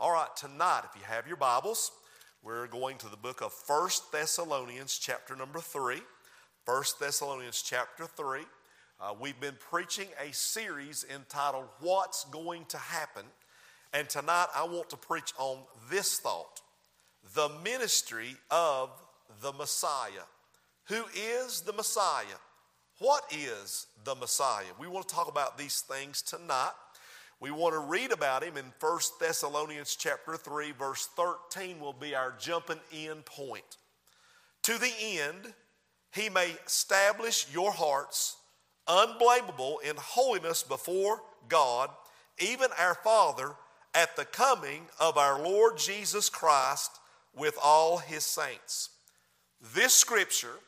All right, tonight, if you have your Bibles, we're going to the book of First Thessalonians, chapter number 3. First Thessalonians, chapter 3. Uh, we've been preaching a series entitled What's Going to Happen. And tonight I want to preach on this thought the ministry of the Messiah. Who is the Messiah? What is the Messiah? We want to talk about these things tonight. We want to read about him in 1 Thessalonians chapter 3 verse 13 will be our jumping in point. To the end he may establish your hearts unblameable in holiness before God, even our Father, at the coming of our Lord Jesus Christ with all his saints. This scripture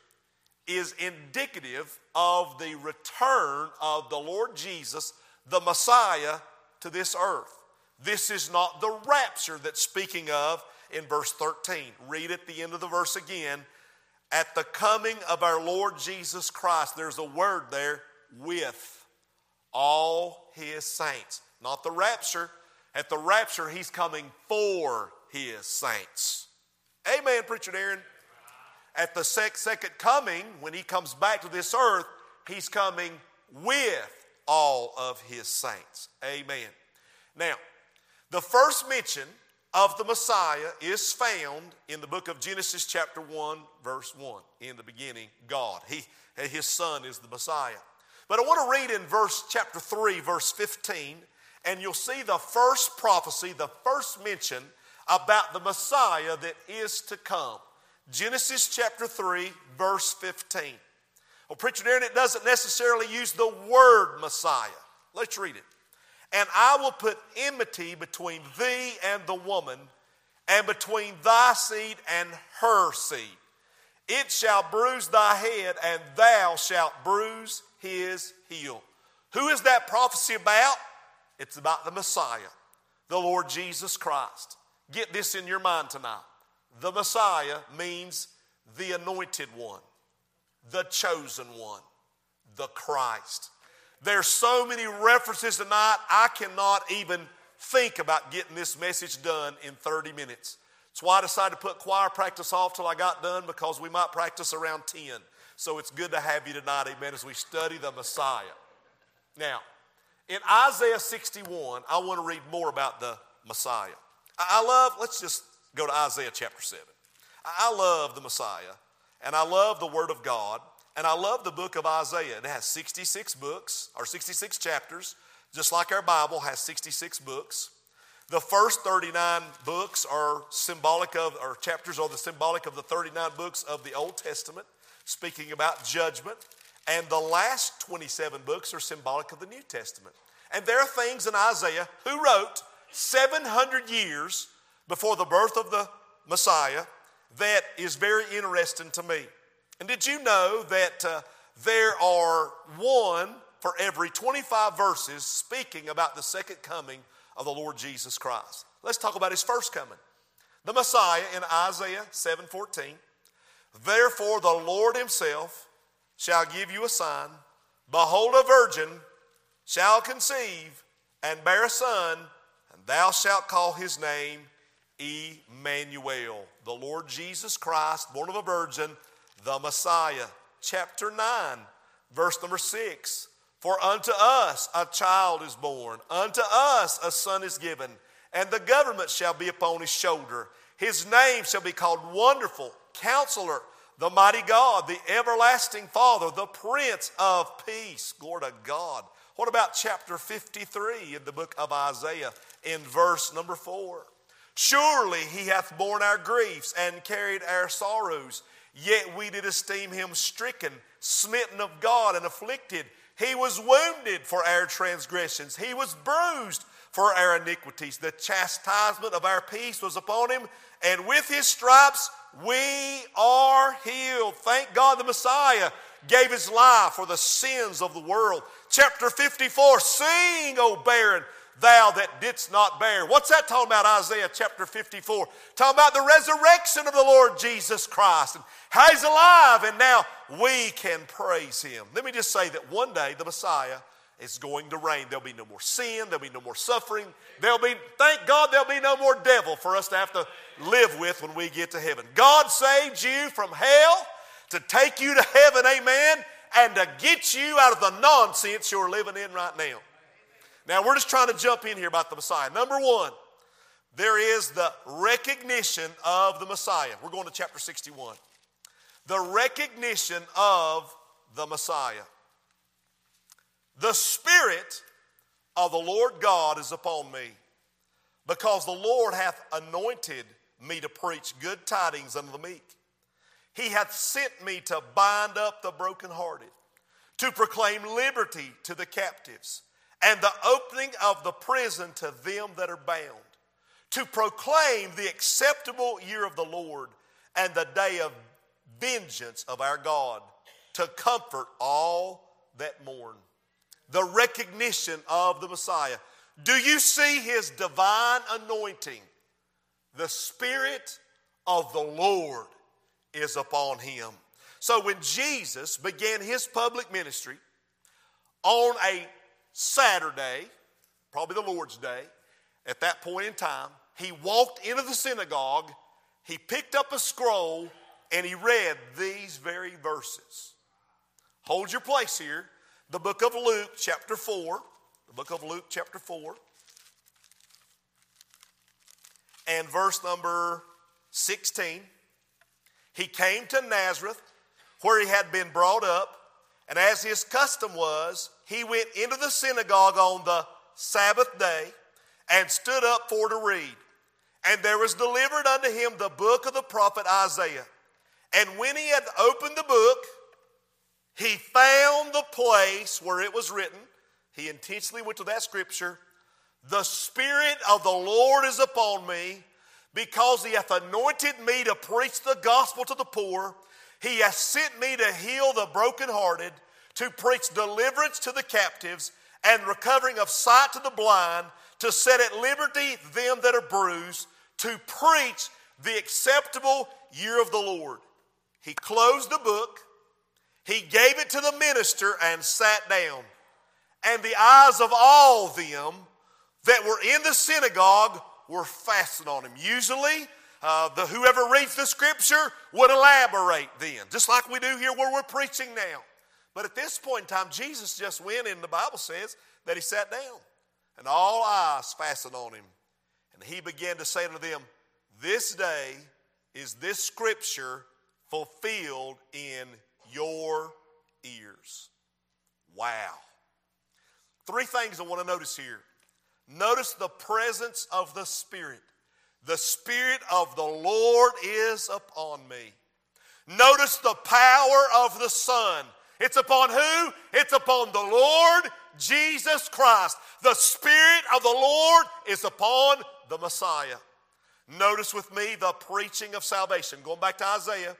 is indicative of the return of the Lord Jesus, the Messiah, to this earth. This is not the rapture that's speaking of in verse 13. Read at the end of the verse again. At the coming of our Lord Jesus Christ, there's a word there, with all his saints. Not the rapture. At the rapture, he's coming for his saints. Amen, Preacher Aaron. At the second coming, when he comes back to this earth, he's coming with all of his saints. Amen. Now, the first mention of the Messiah is found in the book of Genesis, chapter 1, verse 1. In the beginning, God. He, his son is the Messiah. But I want to read in verse chapter 3, verse 15, and you'll see the first prophecy, the first mention about the Messiah that is to come. Genesis chapter 3, verse 15. Well, Preacher Darren, it doesn't necessarily use the word Messiah. Let's read it. And I will put enmity between thee and the woman, and between thy seed and her seed. It shall bruise thy head, and thou shalt bruise his heel. Who is that prophecy about? It's about the Messiah, the Lord Jesus Christ. Get this in your mind tonight. The Messiah means the anointed one the chosen one, the Christ. There's so many references tonight, I cannot even think about getting this message done in 30 minutes. That's why I decided to put choir practice off till I got done because we might practice around 10. So it's good to have you tonight, amen, as we study the Messiah. Now, in Isaiah 61, I want to read more about the Messiah. I love, let's just go to Isaiah chapter 7. I love the Messiah and I love the Word of God, and I love the book of Isaiah. It has 66 books, or 66 chapters, just like our Bible has 66 books. The first 39 books are symbolic of, or chapters are the symbolic of the 39 books of the Old Testament, speaking about judgment. And the last 27 books are symbolic of the New Testament. And there are things in Isaiah who wrote 700 years before the birth of the Messiah that is very interesting to me. And did you know that uh, there are one for every 25 verses speaking about the second coming of the Lord Jesus Christ? Let's talk about his first coming. The Messiah in Isaiah 7:14. Therefore the Lord himself shall give you a sign. Behold a virgin shall conceive and bear a son, and thou shalt call his name Emmanuel, the Lord Jesus Christ, born of a virgin, the Messiah. Chapter 9, verse number 6. For unto us a child is born, unto us a son is given, and the government shall be upon his shoulder. His name shall be called Wonderful, Counselor, the Mighty God, the Everlasting Father, the Prince of Peace. Glory to God. What about chapter 53 in the book of Isaiah in verse number 4? Surely he hath borne our griefs and carried our sorrows. Yet we did esteem him stricken, smitten of God, and afflicted. He was wounded for our transgressions, he was bruised for our iniquities. The chastisement of our peace was upon him, and with his stripes we are healed. Thank God the Messiah gave his life for the sins of the world. Chapter 54 Sing, O barren thou that didst not bear. What's that talking about, Isaiah chapter 54? Talking about the resurrection of the Lord Jesus Christ and how he's alive and now we can praise him. Let me just say that one day the Messiah It's going to reign. There'll be no more sin. There'll be no more suffering. There'll be, thank God, there'll be no more devil for us to have to live with when we get to heaven. God saved you from hell to take you to heaven, amen, and to get you out of the nonsense you're living in right now. Now, we're just trying to jump in here about the Messiah. Number one, there is the recognition of the Messiah. We're going to chapter 61. The recognition of the Messiah. The Spirit of the Lord God is upon me, because the Lord hath anointed me to preach good tidings unto the meek. He hath sent me to bind up the brokenhearted, to proclaim liberty to the captives, and the opening of the prison to them that are bound, to proclaim the acceptable year of the Lord and the day of vengeance of our God, to comfort all that mourn the recognition of the Messiah. Do you see his divine anointing? The Spirit of the Lord is upon him. So when Jesus began his public ministry on a Saturday, probably the Lord's day, at that point in time, he walked into the synagogue, he picked up a scroll, and he read these very verses. Hold your place here the book of Luke, chapter 4. The book of Luke, chapter 4. And verse number 16. He came to Nazareth, where he had been brought up, and as his custom was, he went into the synagogue on the Sabbath day and stood up for to read. And there was delivered unto him the book of the prophet Isaiah. And when he had opened the book, he found the place where it was written. He intentionally went to that scripture. The Spirit of the Lord is upon me because he hath anointed me to preach the gospel to the poor. He hath sent me to heal the brokenhearted, to preach deliverance to the captives, and recovering of sight to the blind, to set at liberty them that are bruised, to preach the acceptable year of the Lord. He closed the book. He gave it to the minister and sat down. And the eyes of all them that were in the synagogue were fastened on him. Usually, uh, the whoever reads the scripture would elaborate then, just like we do here where we're preaching now. But at this point in time, Jesus just went, and the Bible says that he sat down, and all eyes fastened on him. And he began to say to them, This day is this scripture fulfilled in your ears. Wow. Three things I want to notice here. Notice the presence of the Spirit. The Spirit of the Lord is upon me. Notice the power of the Son. It's upon who? It's upon the Lord Jesus Christ. The Spirit of the Lord is upon the Messiah. Notice with me the preaching of salvation. Going back to Isaiah,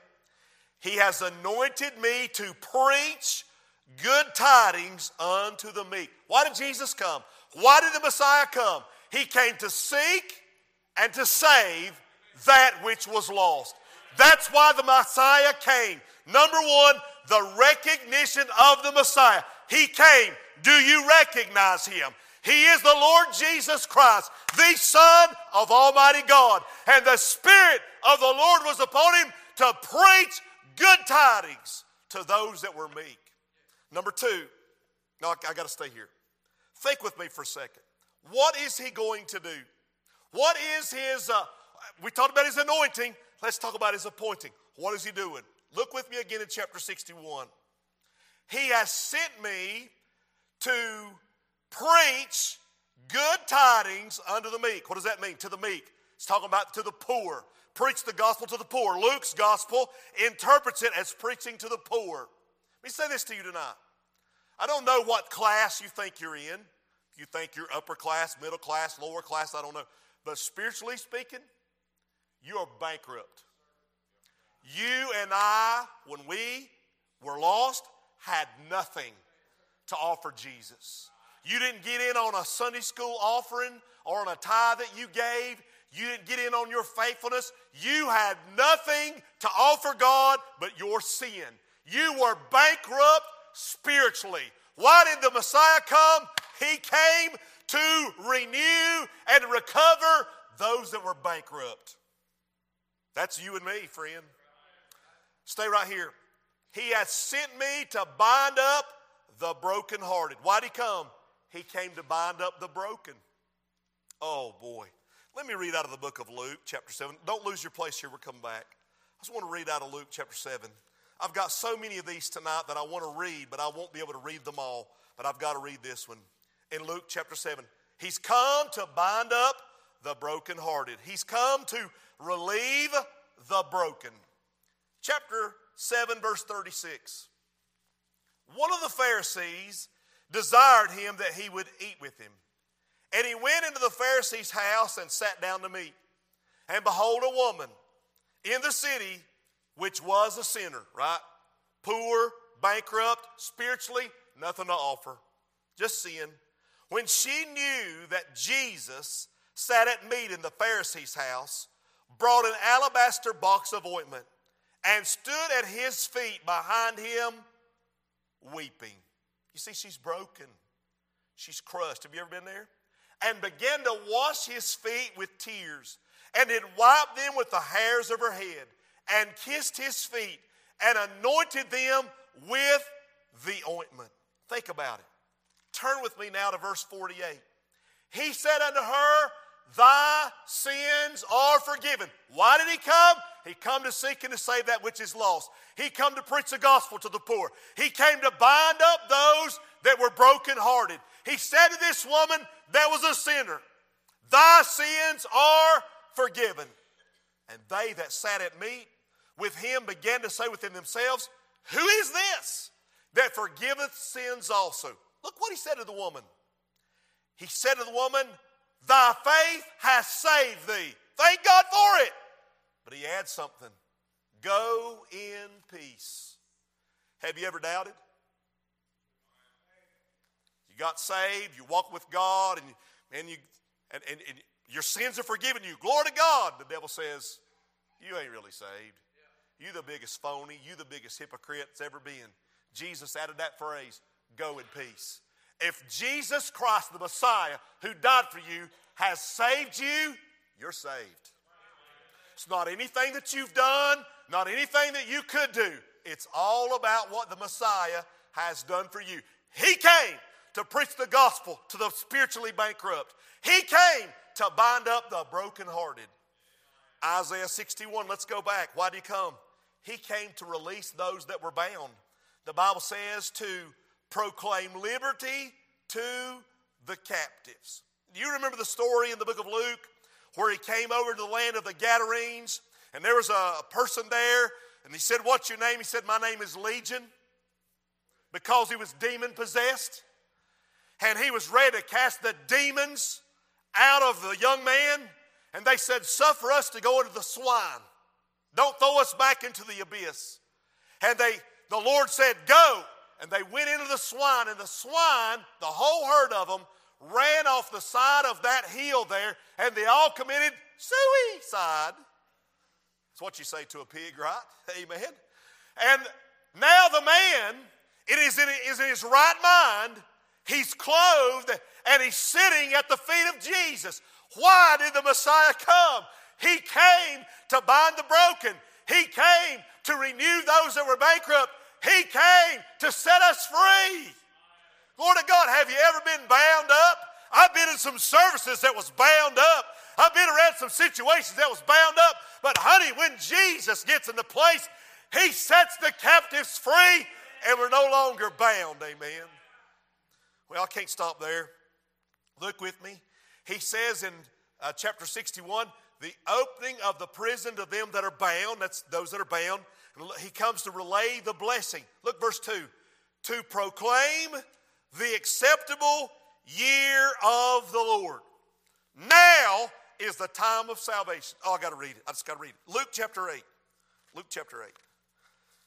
he has anointed me to preach good tidings unto the meek. Why did Jesus come? Why did the Messiah come? He came to seek and to save that which was lost. That's why the Messiah came. Number one, the recognition of the Messiah. He came. Do you recognize him? He is the Lord Jesus Christ, the Son of Almighty God. And the Spirit of the Lord was upon him to preach good tidings to those that were meek. Number two, no, I, I got to stay here. Think with me for a second. What is he going to do? What is his, uh, we talked about his anointing. Let's talk about his appointing. What is he doing? Look with me again in chapter 61. He has sent me to preach good tidings unto the meek. What does that mean? To the meek. It's talking about to the poor preach the gospel to the poor. Luke's gospel interprets it as preaching to the poor. Let me say this to you tonight. I don't know what class you think you're in. If You think you're upper class, middle class, lower class, I don't know. But spiritually speaking, you are bankrupt. You and I, when we were lost, had nothing to offer Jesus. You didn't get in on a Sunday school offering or on a tithe that you gave. You didn't get in on your faithfulness. You had nothing to offer God but your sin. You were bankrupt spiritually. Why did the Messiah come? He came to renew and recover those that were bankrupt. That's you and me, friend. Stay right here. He has sent me to bind up the brokenhearted. Why'd he come? He came to bind up the broken. Oh boy. Let me read out of the book of Luke, chapter 7. Don't lose your place here, we're coming back. I just want to read out of Luke chapter 7. I've got so many of these tonight that I want to read, but I won't be able to read them all. But I've got to read this one. In Luke chapter 7, He's come to bind up the brokenhearted, He's come to relieve the broken. Chapter 7, verse 36. One of the Pharisees desired him that he would eat with him. And he went into the Pharisee's house and sat down to meat. And behold, a woman in the city which was a sinner, right? Poor, bankrupt, spiritually, nothing to offer, just sin. When she knew that Jesus sat at meat in the Pharisee's house, brought an alabaster box of ointment and stood at his feet behind him, weeping. You see, she's broken. She's crushed. Have you ever been there? And began to wash his feet with tears, and had wiped them with the hairs of her head, and kissed his feet, and anointed them with the ointment. Think about it. Turn with me now to verse 48. He said unto her, Thy sins are forgiven. Why did he come? He come to seek and to save that which is lost. He come to preach the gospel to the poor. He came to bind up those that were brokenhearted. He said to this woman that was a sinner, Thy sins are forgiven. And they that sat at meat with him began to say within themselves, Who is this that forgiveth sins also? Look what he said to the woman. He said to the woman, Thy faith has saved thee. Thank God for it. But he adds something Go in peace. Have you ever doubted? You got saved, you walk with God, and, and, you, and, and, and your sins are forgiven you. Glory to God. The devil says, You ain't really saved. You the biggest phony, you the biggest hypocrite that's ever been. Jesus added that phrase, go in peace. If Jesus Christ, the Messiah, who died for you, has saved you, you're saved. It's not anything that you've done, not anything that you could do. It's all about what the Messiah has done for you. He came to preach the gospel to the spiritually bankrupt. He came to bind up the brokenhearted. Isaiah 61, let's go back. Why did he come? He came to release those that were bound. The Bible says to proclaim liberty to the captives. You remember the story in the book of Luke where he came over to the land of the Gadarenes and there was a person there and he said, What's your name? He said, My name is Legion because he was demon possessed. And he was ready to cast the demons out of the young man. And they said, Suffer us to go into the swine. Don't throw us back into the abyss. And they, the Lord said, Go. And they went into the swine, and the swine, the whole herd of them, ran off the side of that hill there, and they all committed suicide. That's what you say to a pig, right? Amen. And now the man, it is in, is in his right mind. He's clothed and he's sitting at the feet of Jesus. Why did the Messiah come? He came to bind the broken. He came to renew those that were bankrupt. He came to set us free. Lord of God, have you ever been bound up? I've been in some services that was bound up. I've been around some situations that was bound up. But honey, when Jesus gets in the place, he sets the captives free and we're no longer bound. Amen. Well, I can't stop there. Look with me. He says in uh, chapter 61 the opening of the prison to them that are bound, that's those that are bound. He comes to relay the blessing. Look, verse 2 to proclaim the acceptable year of the Lord. Now is the time of salvation. Oh, I got to read it. I just got to read it. Luke chapter 8. Luke chapter 8.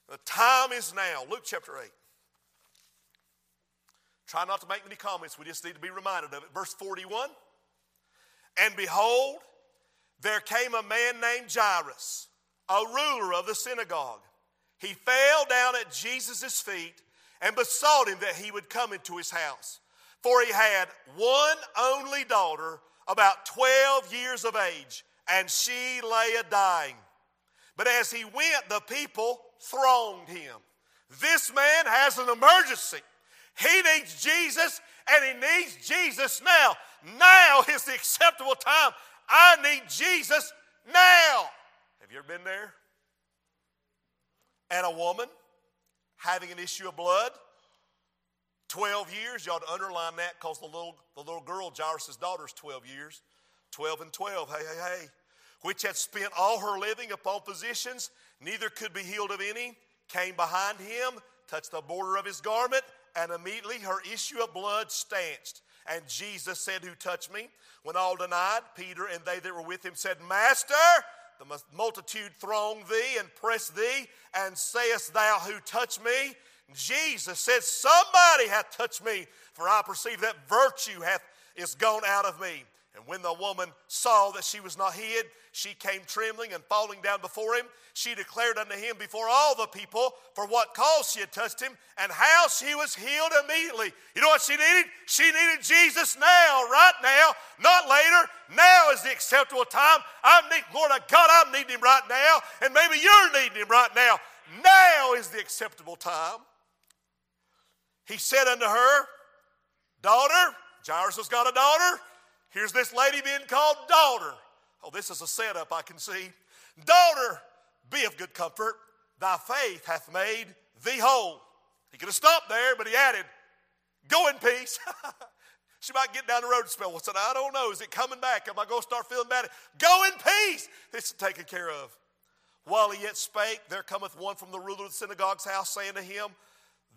The time is now. Luke chapter 8. Try not to make many comments. We just need to be reminded of it. Verse 41. And behold, there came a man named Jairus, a ruler of the synagogue. He fell down at Jesus' feet and besought him that he would come into his house. For he had one only daughter, about 12 years of age, and she lay a dying. But as he went, the people thronged him. This man has an emergency. He needs Jesus, and he needs Jesus now. Now is the acceptable time. I need Jesus now. Have you ever been there? And a woman having an issue of blood, 12 years, ought to underline that because the little, the little girl, Jairus' daughter, is 12 years. 12 and 12, hey, hey, hey. Which had spent all her living upon physicians, neither could be healed of any, came behind him, touched the border of his garment, and immediately her issue of blood stanched. And Jesus said, Who touched me? When all denied, Peter and they that were with him said, Master, the multitude throng thee and press thee, and sayest thou, Who touched me? Jesus said, Somebody hath touched me, for I perceive that virtue hath is gone out of me. And when the woman saw that she was not hid, she came trembling and falling down before him. She declared unto him before all the people for what cause she had touched him and how she was healed immediately. You know what she needed? She needed Jesus now, right now, not later. Now is the acceptable time. I'm needing, Lord God, I'm needing him right now, and maybe you're needing him right now. Now is the acceptable time. He said unto her, Daughter, Jairus has got a daughter. Here's this lady being called daughter. Oh, this is a setup, I can see. Daughter, be of good comfort. Thy faith hath made thee whole. He could have stopped there, but he added, Go in peace. she might get down the road and spell. Well, said, I don't know. Is it coming back? Am I going to start feeling bad? Go in peace. This is taken care of. While he yet spake, there cometh one from the ruler of the synagogue's house, saying to him,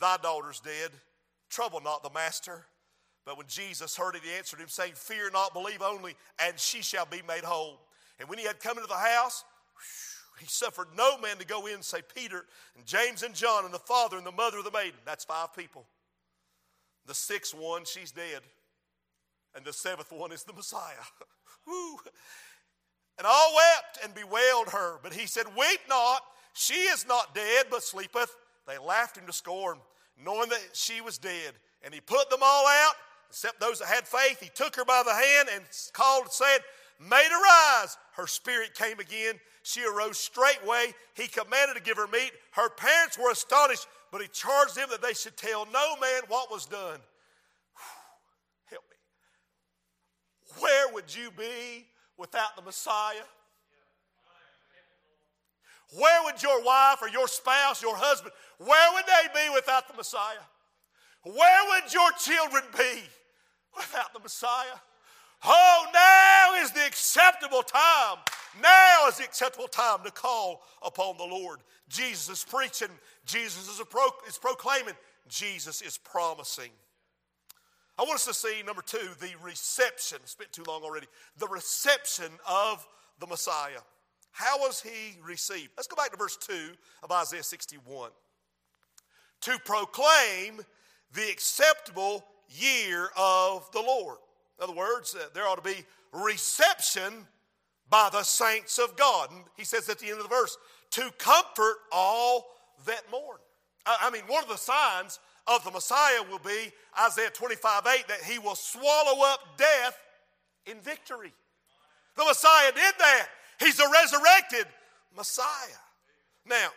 Thy daughter's dead. Trouble not the master. But when Jesus heard it, he answered him, saying, Fear not, believe only, and she shall be made whole. And when he had come into the house, he suffered no man to go in, save Peter and James and John and the father and the mother of the maiden. That's five people. The sixth one, she's dead. And the seventh one is the Messiah. And all wept and bewailed her. But he said, Weep not, she is not dead, but sleepeth. They laughed him to scorn, knowing that she was dead. And he put them all out except those that had faith. He took her by the hand and called and said, Maid arise. Her spirit came again. She arose straightway. He commanded to give her meat. Her parents were astonished, but he charged them that they should tell no man what was done. Help me. Where would you be without the Messiah? Where would your wife or your spouse, your husband, where would they be without the Messiah? Where would your children be without the Messiah. Oh, now is the acceptable time. Now is the acceptable time to call upon the Lord. Jesus is preaching, Jesus is, pro- is proclaiming, Jesus is promising. I want us to see, number two, the reception. Spent too long already. The reception of the Messiah. How was he received? Let's go back to verse 2 of Isaiah 61. To proclaim the acceptable year of the Lord. In other words, uh, there ought to be reception by the saints of God. And he says at the end of the verse, to comfort all that mourn. I mean, one of the signs of the Messiah will be Isaiah 25 8 that he will swallow up death in victory. The Messiah did that. He's a resurrected Messiah. Now,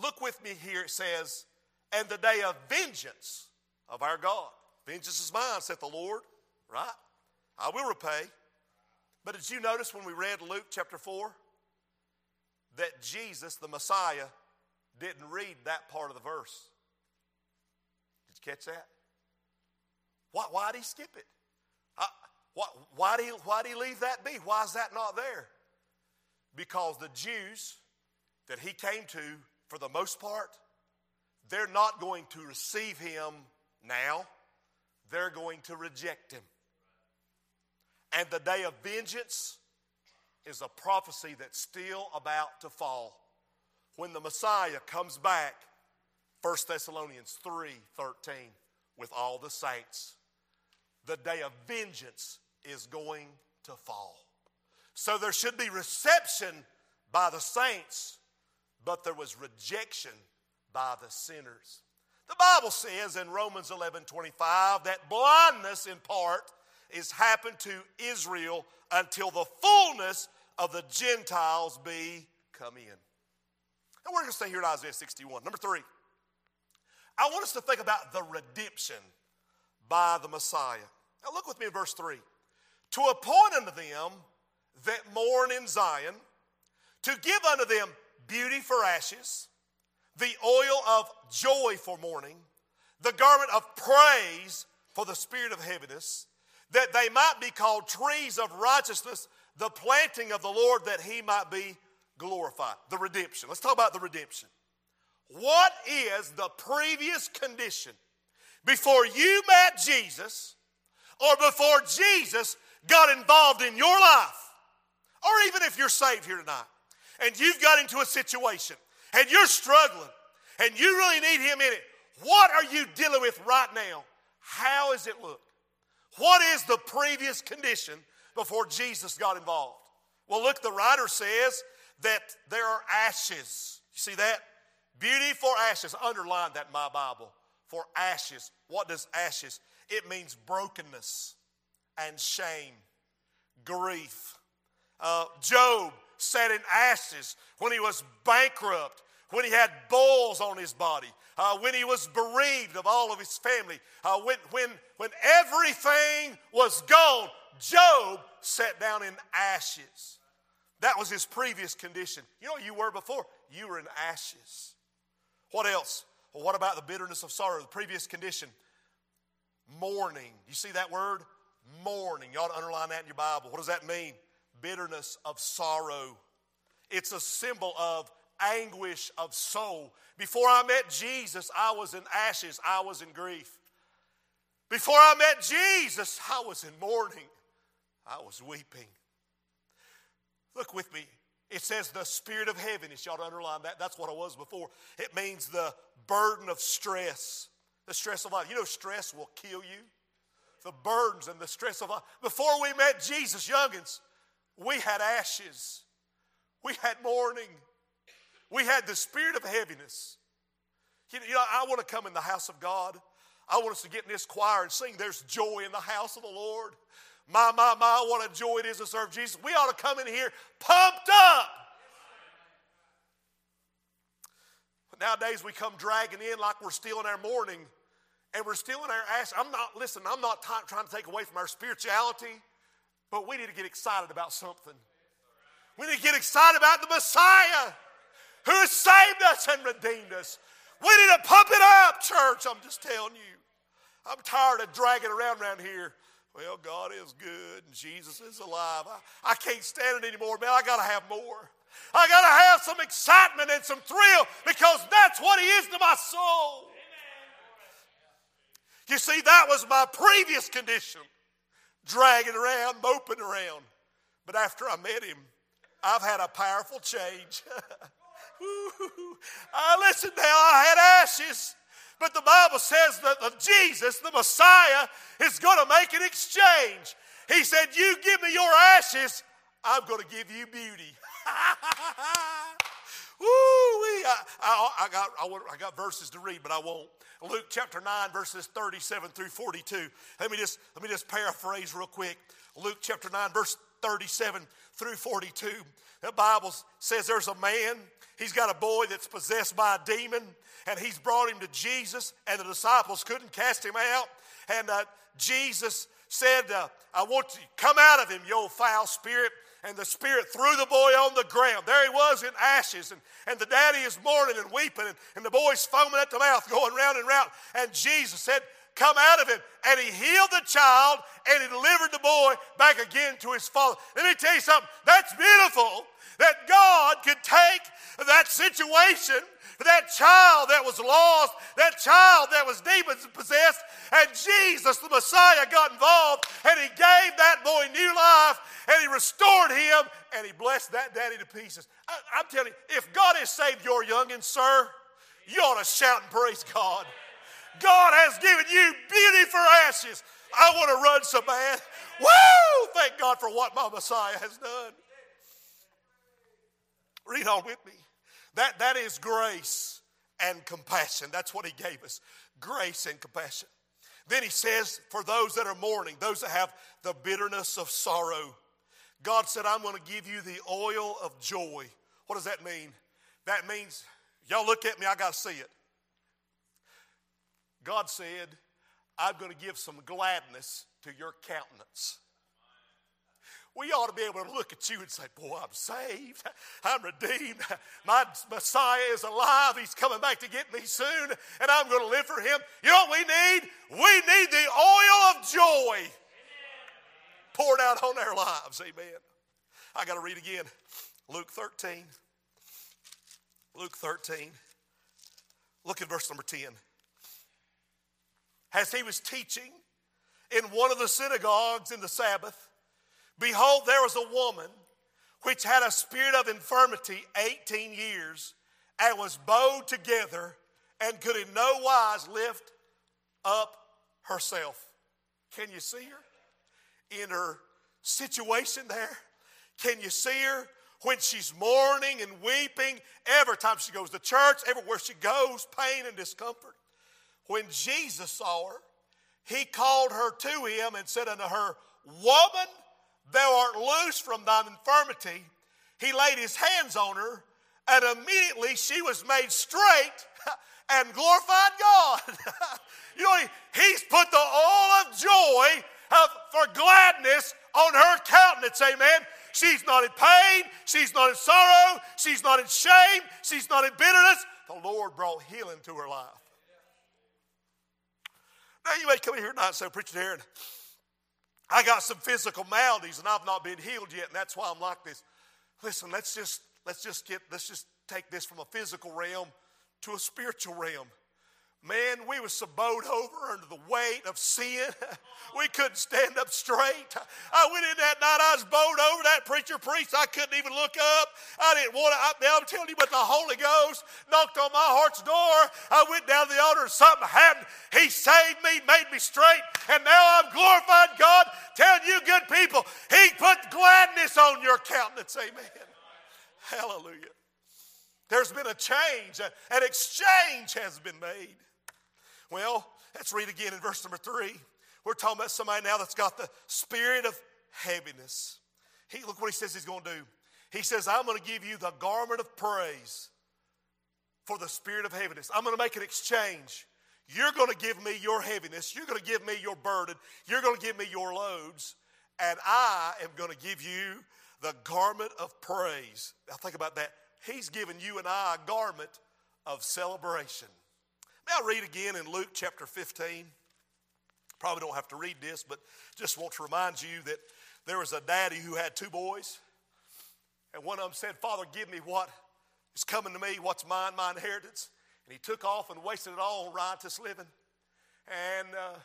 look with me here. It says, and the day of vengeance of our God. Vengeance is mine, saith the Lord, right? I will repay. But did you notice when we read Luke chapter 4 that Jesus, the Messiah, didn't read that part of the verse? Did you catch that? Why, why did he skip it? Why, why, did he, why did he leave that be? Why is that not there? Because the Jews that he came to, for the most part, they're not going to receive him now, they're going to reject him. And the day of vengeance is a prophecy that's still about to fall. When the Messiah comes back, 1 Thessalonians 3 13, with all the saints, the day of vengeance is going to fall. So there should be reception by the saints, but there was rejection by the sinners. The Bible says in Romans 11 25 that blindness in part is happened to Israel until the fullness of the Gentiles be come in. And we're going to stay here in Isaiah 61. Number three, I want us to think about the redemption by the Messiah. Now look with me in verse 3. To appoint unto them that mourn in Zion, to give unto them beauty for ashes, the oil of joy for mourning, the garment of praise for the spirit of heaviness, that they might be called trees of righteousness, the planting of the Lord, that he might be glorified. The redemption. Let's talk about the redemption. What is the previous condition before you met Jesus or before Jesus got involved in your life? Or even if you're saved here tonight and you've got into a situation and you're struggling and you really need Him in it, what are you dealing with right now? How does it look? What is the previous condition before Jesus got involved? Well, look, the writer says that there are ashes. You see that? Beauty for ashes. Underline that in my Bible. For ashes. What does ashes? It means brokenness and shame, grief. Uh, Job sat in ashes when he was bankrupt, when he had boils on his body, uh, when he was bereaved of all of his family, uh, when, when, when everything was gone, Job sat down in ashes. That was his previous condition. You know you were before? You were in ashes. What else? Well, what about the bitterness of sorrow? The previous condition, mourning. You see that word? Mourning. You ought to underline that in your Bible. What does that mean? Bitterness of sorrow. It's a symbol of anguish of soul. Before I met Jesus, I was in ashes, I was in grief. Before I met Jesus, I was in mourning, I was weeping. Look with me. It says the spirit of heaviness. Y'all to underline that. That's what I was before. It means the burden of stress, the stress of life. You know, stress will kill you. The burdens and the stress of life. Before we met Jesus, youngins, we had ashes. We had mourning. We had the spirit of heaviness. You know, I want to come in the house of God. I want us to get in this choir and sing, There's joy in the house of the Lord. My, my, my, what a joy it is to serve Jesus. We ought to come in here pumped up. Nowadays we come dragging in like we're still in our mourning and we're still in our ash. I'm not, listen, I'm not t- trying to take away from our spirituality, but we need to get excited about something. We need to get excited about the Messiah who has saved us and redeemed us. We need to pump it up, church. I'm just telling you. I'm tired of dragging around around here well, God is good and Jesus is alive. I, I can't stand it anymore, man. I got to have more. I got to have some excitement and some thrill because that's what He is to my soul. You see, that was my previous condition dragging around, moping around. But after I met Him, I've had a powerful change. I listen now, I had ashes. But the Bible says that the Jesus, the Messiah, is going to make an exchange. He said, You give me your ashes, I'm going to give you beauty. Woo! I, I, I, got, I, I got verses to read, but I won't. Luke chapter 9, verses 37 through 42. Let me just, let me just paraphrase real quick. Luke chapter 9, verse 37 through 42. The Bible says there's a man, he's got a boy that's possessed by a demon and he's brought him to Jesus, and the disciples couldn't cast him out. And uh, Jesus said, uh, I want you to come out of him, you old foul spirit. And the spirit threw the boy on the ground. There he was in ashes, and, and the daddy is mourning and weeping, and, and the boy's foaming at the mouth, going round and round. And Jesus said, Come out of him. And he healed the child, and he delivered the boy back again to his father. Let me tell you something. That's beautiful that God could take that situation that child that was lost, that child that was demons possessed, and Jesus, the Messiah, got involved and he gave that boy new life and he restored him and he blessed that daddy to pieces. I, am telling you, if God has saved your youngin, sir, you ought to shout and praise God. God has given you beauty for ashes. I want to run so bad. Woo! Thank God for what my Messiah has done. Read on with me. That, that is grace and compassion. That's what he gave us grace and compassion. Then he says, for those that are mourning, those that have the bitterness of sorrow, God said, I'm going to give you the oil of joy. What does that mean? That means, y'all look at me, I got to see it. God said, I'm going to give some gladness to your countenance. We ought to be able to look at you and say, Boy, I'm saved. I'm redeemed. My Messiah is alive. He's coming back to get me soon, and I'm going to live for him. You know what we need? We need the oil of joy poured out on our lives. Amen. I got to read again. Luke 13. Luke 13. Look at verse number 10. As he was teaching in one of the synagogues in the Sabbath, Behold, there was a woman which had a spirit of infirmity 18 years and was bowed together and could in no wise lift up herself. Can you see her in her situation there? Can you see her when she's mourning and weeping? Every time she goes to church, everywhere she goes, pain and discomfort. When Jesus saw her, he called her to him and said unto her, Woman, Thou art loose from thine infirmity. He laid his hands on her, and immediately she was made straight and glorified God. you know, he's put the oil of joy of, for gladness on her countenance. Amen. She's not in pain. She's not in sorrow. She's not in shame. She's not in bitterness. The Lord brought healing to her life. Now, you may come in here tonight and say, Preacher Darren, I got some physical maladies and I've not been healed yet, and that's why I'm like this. Listen, let's just let's just get let's just take this from a physical realm to a spiritual realm. Man, we were so bowed over under the weight of sin. we couldn't stand up straight. I went in that night, I was bowed over. That preacher preached. I couldn't even look up. I didn't want to. I, I'm telling you, but the Holy Ghost knocked on my heart's door. I went down to the altar and something happened. He saved me, made me straight, and now I'm glorified God, telling you good people, He put gladness on your countenance. Amen. Hallelujah. There's been a change, an exchange has been made. Well, let's read again in verse number three. We're talking about somebody now that's got the spirit of heaviness. He, look what he says he's going to do. He says, I'm going to give you the garment of praise for the spirit of heaviness. I'm going to make an exchange. You're going to give me your heaviness. You're going to give me your burden. You're going to give me your loads. And I am going to give you the garment of praise. Now, think about that. He's given you and I a garment of celebration. May I read again in Luke chapter 15? Probably don't have to read this, but just want to remind you that there was a daddy who had two boys. And one of them said, Father, give me what is coming to me, what's mine, my inheritance. And he took off and wasted it all on riotous living. And uh,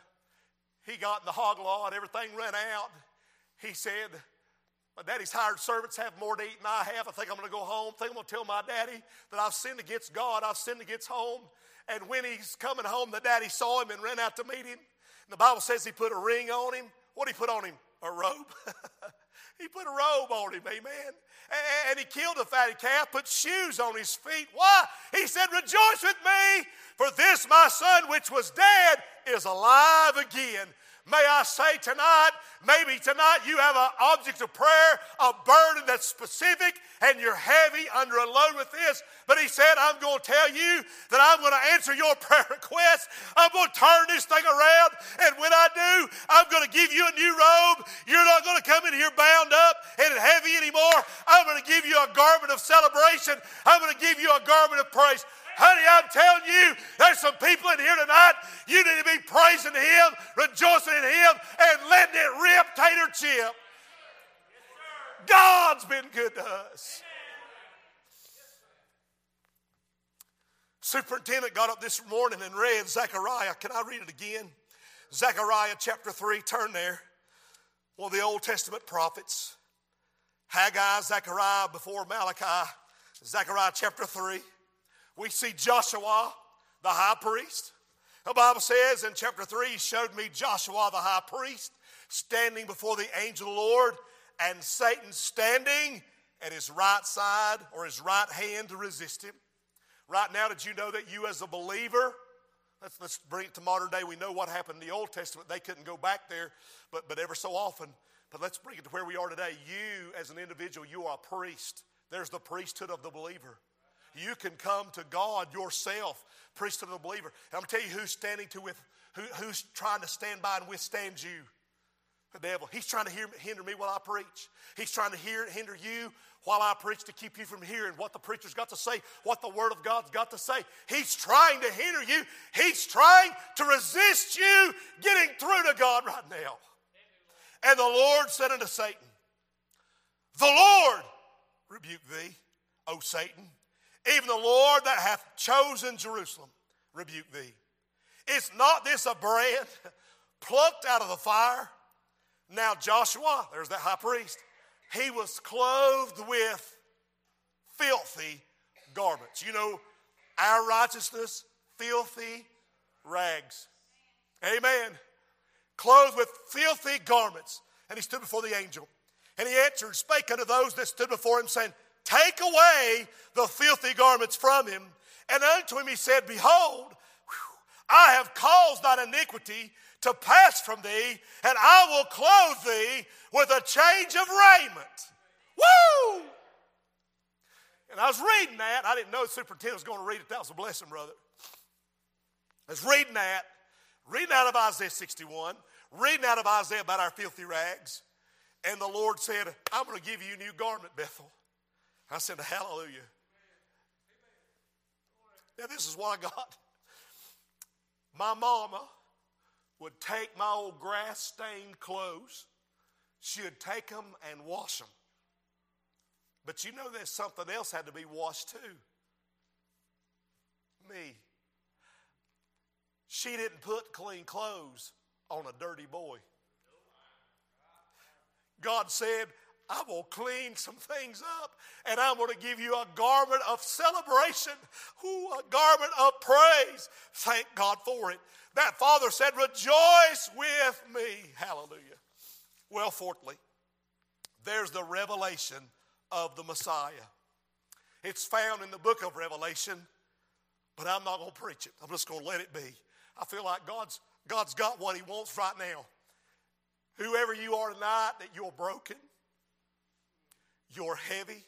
he got in the hog law and everything ran out. He said, my daddy's hired servants have more to eat than I have. I think I'm going to go home. I think I'm going to tell my daddy that I've sinned against God. I've sinned against home. And when he's coming home, the daddy saw him and ran out to meet him. And the Bible says he put a ring on him. What did he put on him? A robe. he put a robe on him, amen. And he killed a fatty calf, put shoes on his feet. Why? He said, Rejoice with me, for this my son which was dead is alive again. May I say tonight, maybe tonight you have an object of prayer, a burden that's specific, and you're heavy under a load with this. But he said, I'm going to tell you that I'm going to answer your prayer request. I'm going to turn this thing around. And when I do, I'm going to give you a new robe. You're not going to come in here bound up and heavy anymore. I'm going to give you a garment of celebration. I'm going to give you a garment of praise. Honey, I'm telling you, there's some people in here tonight. You need to be praising Him, rejoicing in Him, and letting it rip tater chip. God's been good to us. Superintendent got up this morning and read Zechariah. Can I read it again? Zechariah chapter 3, turn there. One of the Old Testament prophets. Haggai, Zechariah before Malachi. Zechariah chapter 3 we see Joshua, the high priest. The Bible says in chapter 3, he showed me Joshua, the high priest, standing before the angel of the Lord, and Satan standing at his right side or his right hand to resist him. Right now, did you know that you as a believer, let's, let's bring it to modern day. We know what happened in the Old Testament. They couldn't go back there, but, but ever so often. But let's bring it to where we are today. You, as an individual, you are a priest. There's the priesthood of the believer. You can come to God yourself, priesthood of the believer. And I'm tell you who's standing to with, who, who's trying to stand by and withstand you. The devil. He's trying to hear, hinder me while I preach. He's trying to hear, hinder you while I preach to keep you from hearing what the preacher's got to say, what the Word of God's got to say. He's trying to hinder you. He's trying to resist you getting through to God right now. And the Lord said unto Satan, The Lord rebuke thee, O Satan. Even the Lord that hath chosen Jerusalem rebuke thee. Is not this a brand plucked out of the fire? Now, Joshua, there's that high priest, he was clothed with filthy garments. You know, our righteousness, filthy rags. Amen. Clothed with filthy garments. And he stood before the angel. And he answered, spake unto those that stood before him, saying, Take away the filthy garments from him. And unto him he said, Behold, I have caused thine iniquity to pass from thee, and I will clothe thee with a change of raiment. Woo! And I was reading that. I didn't know the superintendent was going to read it. That was a blessing, brother. I was reading that, reading out of Isaiah 61, reading out of Isaiah about our filthy rags. And the Lord said, I'm going to give you a new garment, Bethel. I said, Hallelujah. Now, this is what I got. My mama would take my old grass stained clothes, she'd take them and wash them. But you know, there's something else had to be washed too. Me. She didn't put clean clothes on a dirty boy. God said, I will clean some things up and I'm going to give you a garment of celebration, Ooh, a garment of praise. Thank God for it. That father said, Rejoice with me. Hallelujah. Well, fourthly, there's the revelation of the Messiah. It's found in the book of Revelation, but I'm not going to preach it. I'm just going to let it be. I feel like God's, God's got what He wants right now. Whoever you are tonight, that you're broken, you're heavy.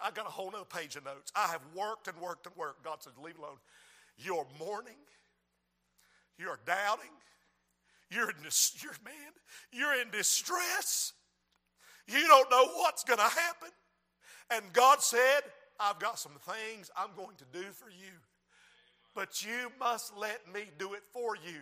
I got a whole other page of notes. I have worked and worked and worked. God said, leave alone. You're mourning. You're doubting. You're in you're, man, you're in distress. You don't know what's going to happen. And God said, I've got some things I'm going to do for you. But you must let me do it for you.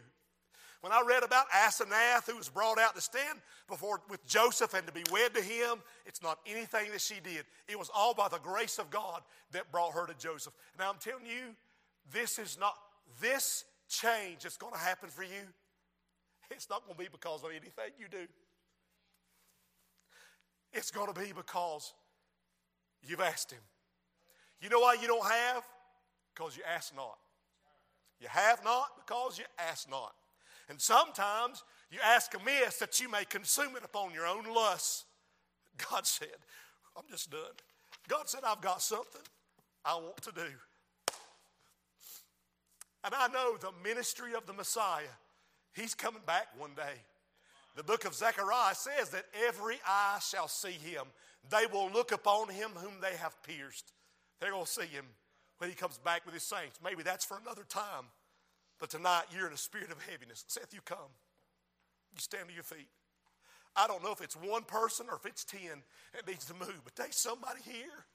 When I read about Asenath, who was brought out to stand before with Joseph and to be wed to him, it's not anything that she did. It was all by the grace of God that brought her to Joseph. Now I'm telling you, this is not this change that's going to happen for you. It's not going to be because of anything you do. It's going to be because you've asked Him. You know why you don't have? Because you ask not. You have not because you ask not. And sometimes you ask amiss that you may consume it upon your own lusts. God said, I'm just done. God said, I've got something I want to do. And I know the ministry of the Messiah, he's coming back one day. The book of Zechariah says that every eye shall see him. They will look upon him whom they have pierced. They're going to see him when he comes back with his saints. Maybe that's for another time. But tonight, you're in a spirit of heaviness. Seth, you come. You stand to your feet. I don't know if it's one person or if it's ten that needs to move, but there's somebody here.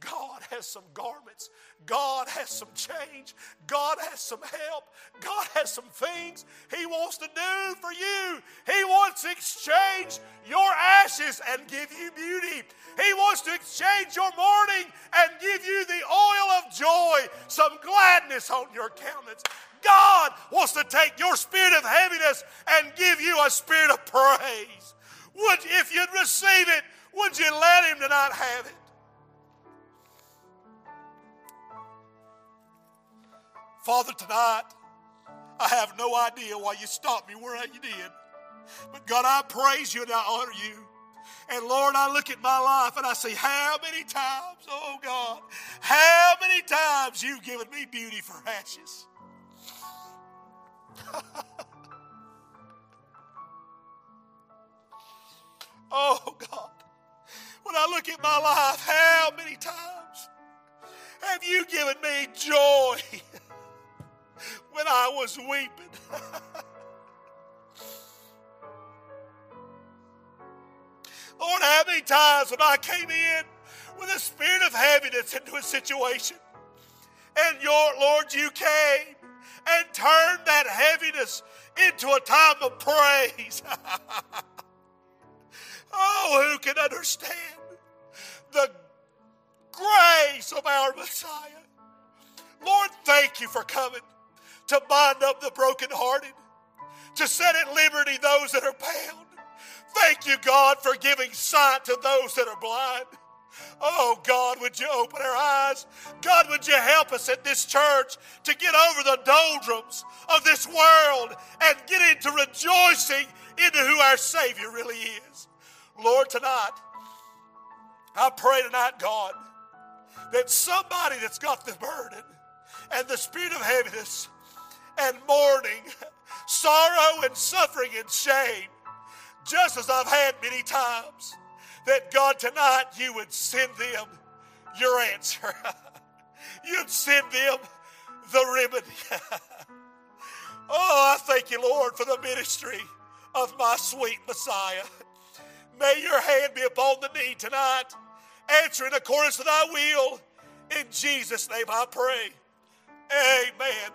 God has some garments. God has some change. God has some help. God has some things He wants to do for you. He wants to exchange your ashes and give you beauty. He wants to exchange your mourning and give you the oil of joy, some gladness on your countenance. God wants to take your spirit of heaviness and give you a spirit of praise. Would, if you'd receive it, would you let Him tonight have it? Father, tonight, I have no idea why you stopped me where you did. But God, I praise you and I honor you. And Lord, I look at my life and I say, how many times, oh God, how many times you've given me beauty for ashes. oh God, when I look at my life, how many times have you given me joy when I was weeping? Lord, how many times when I came in with a spirit of heaviness into a situation, and your Lord, you came and turned that heaviness into a time of praise. oh, who can understand the grace of our Messiah? Lord, thank you for coming to bind up the brokenhearted, to set at liberty those that are bound Thank you, God, for giving sight to those that are blind. Oh, God, would you open our eyes? God, would you help us at this church to get over the doldrums of this world and get into rejoicing into who our Savior really is? Lord, tonight, I pray tonight, God, that somebody that's got the burden and the spirit of heaviness and mourning, sorrow and suffering and shame, just as I've had many times, that God, tonight you would send them your answer. You'd send them the remedy. oh, I thank you, Lord, for the ministry of my sweet Messiah. May your hand be upon the knee tonight, answering according to thy will. In Jesus' name I pray. Amen.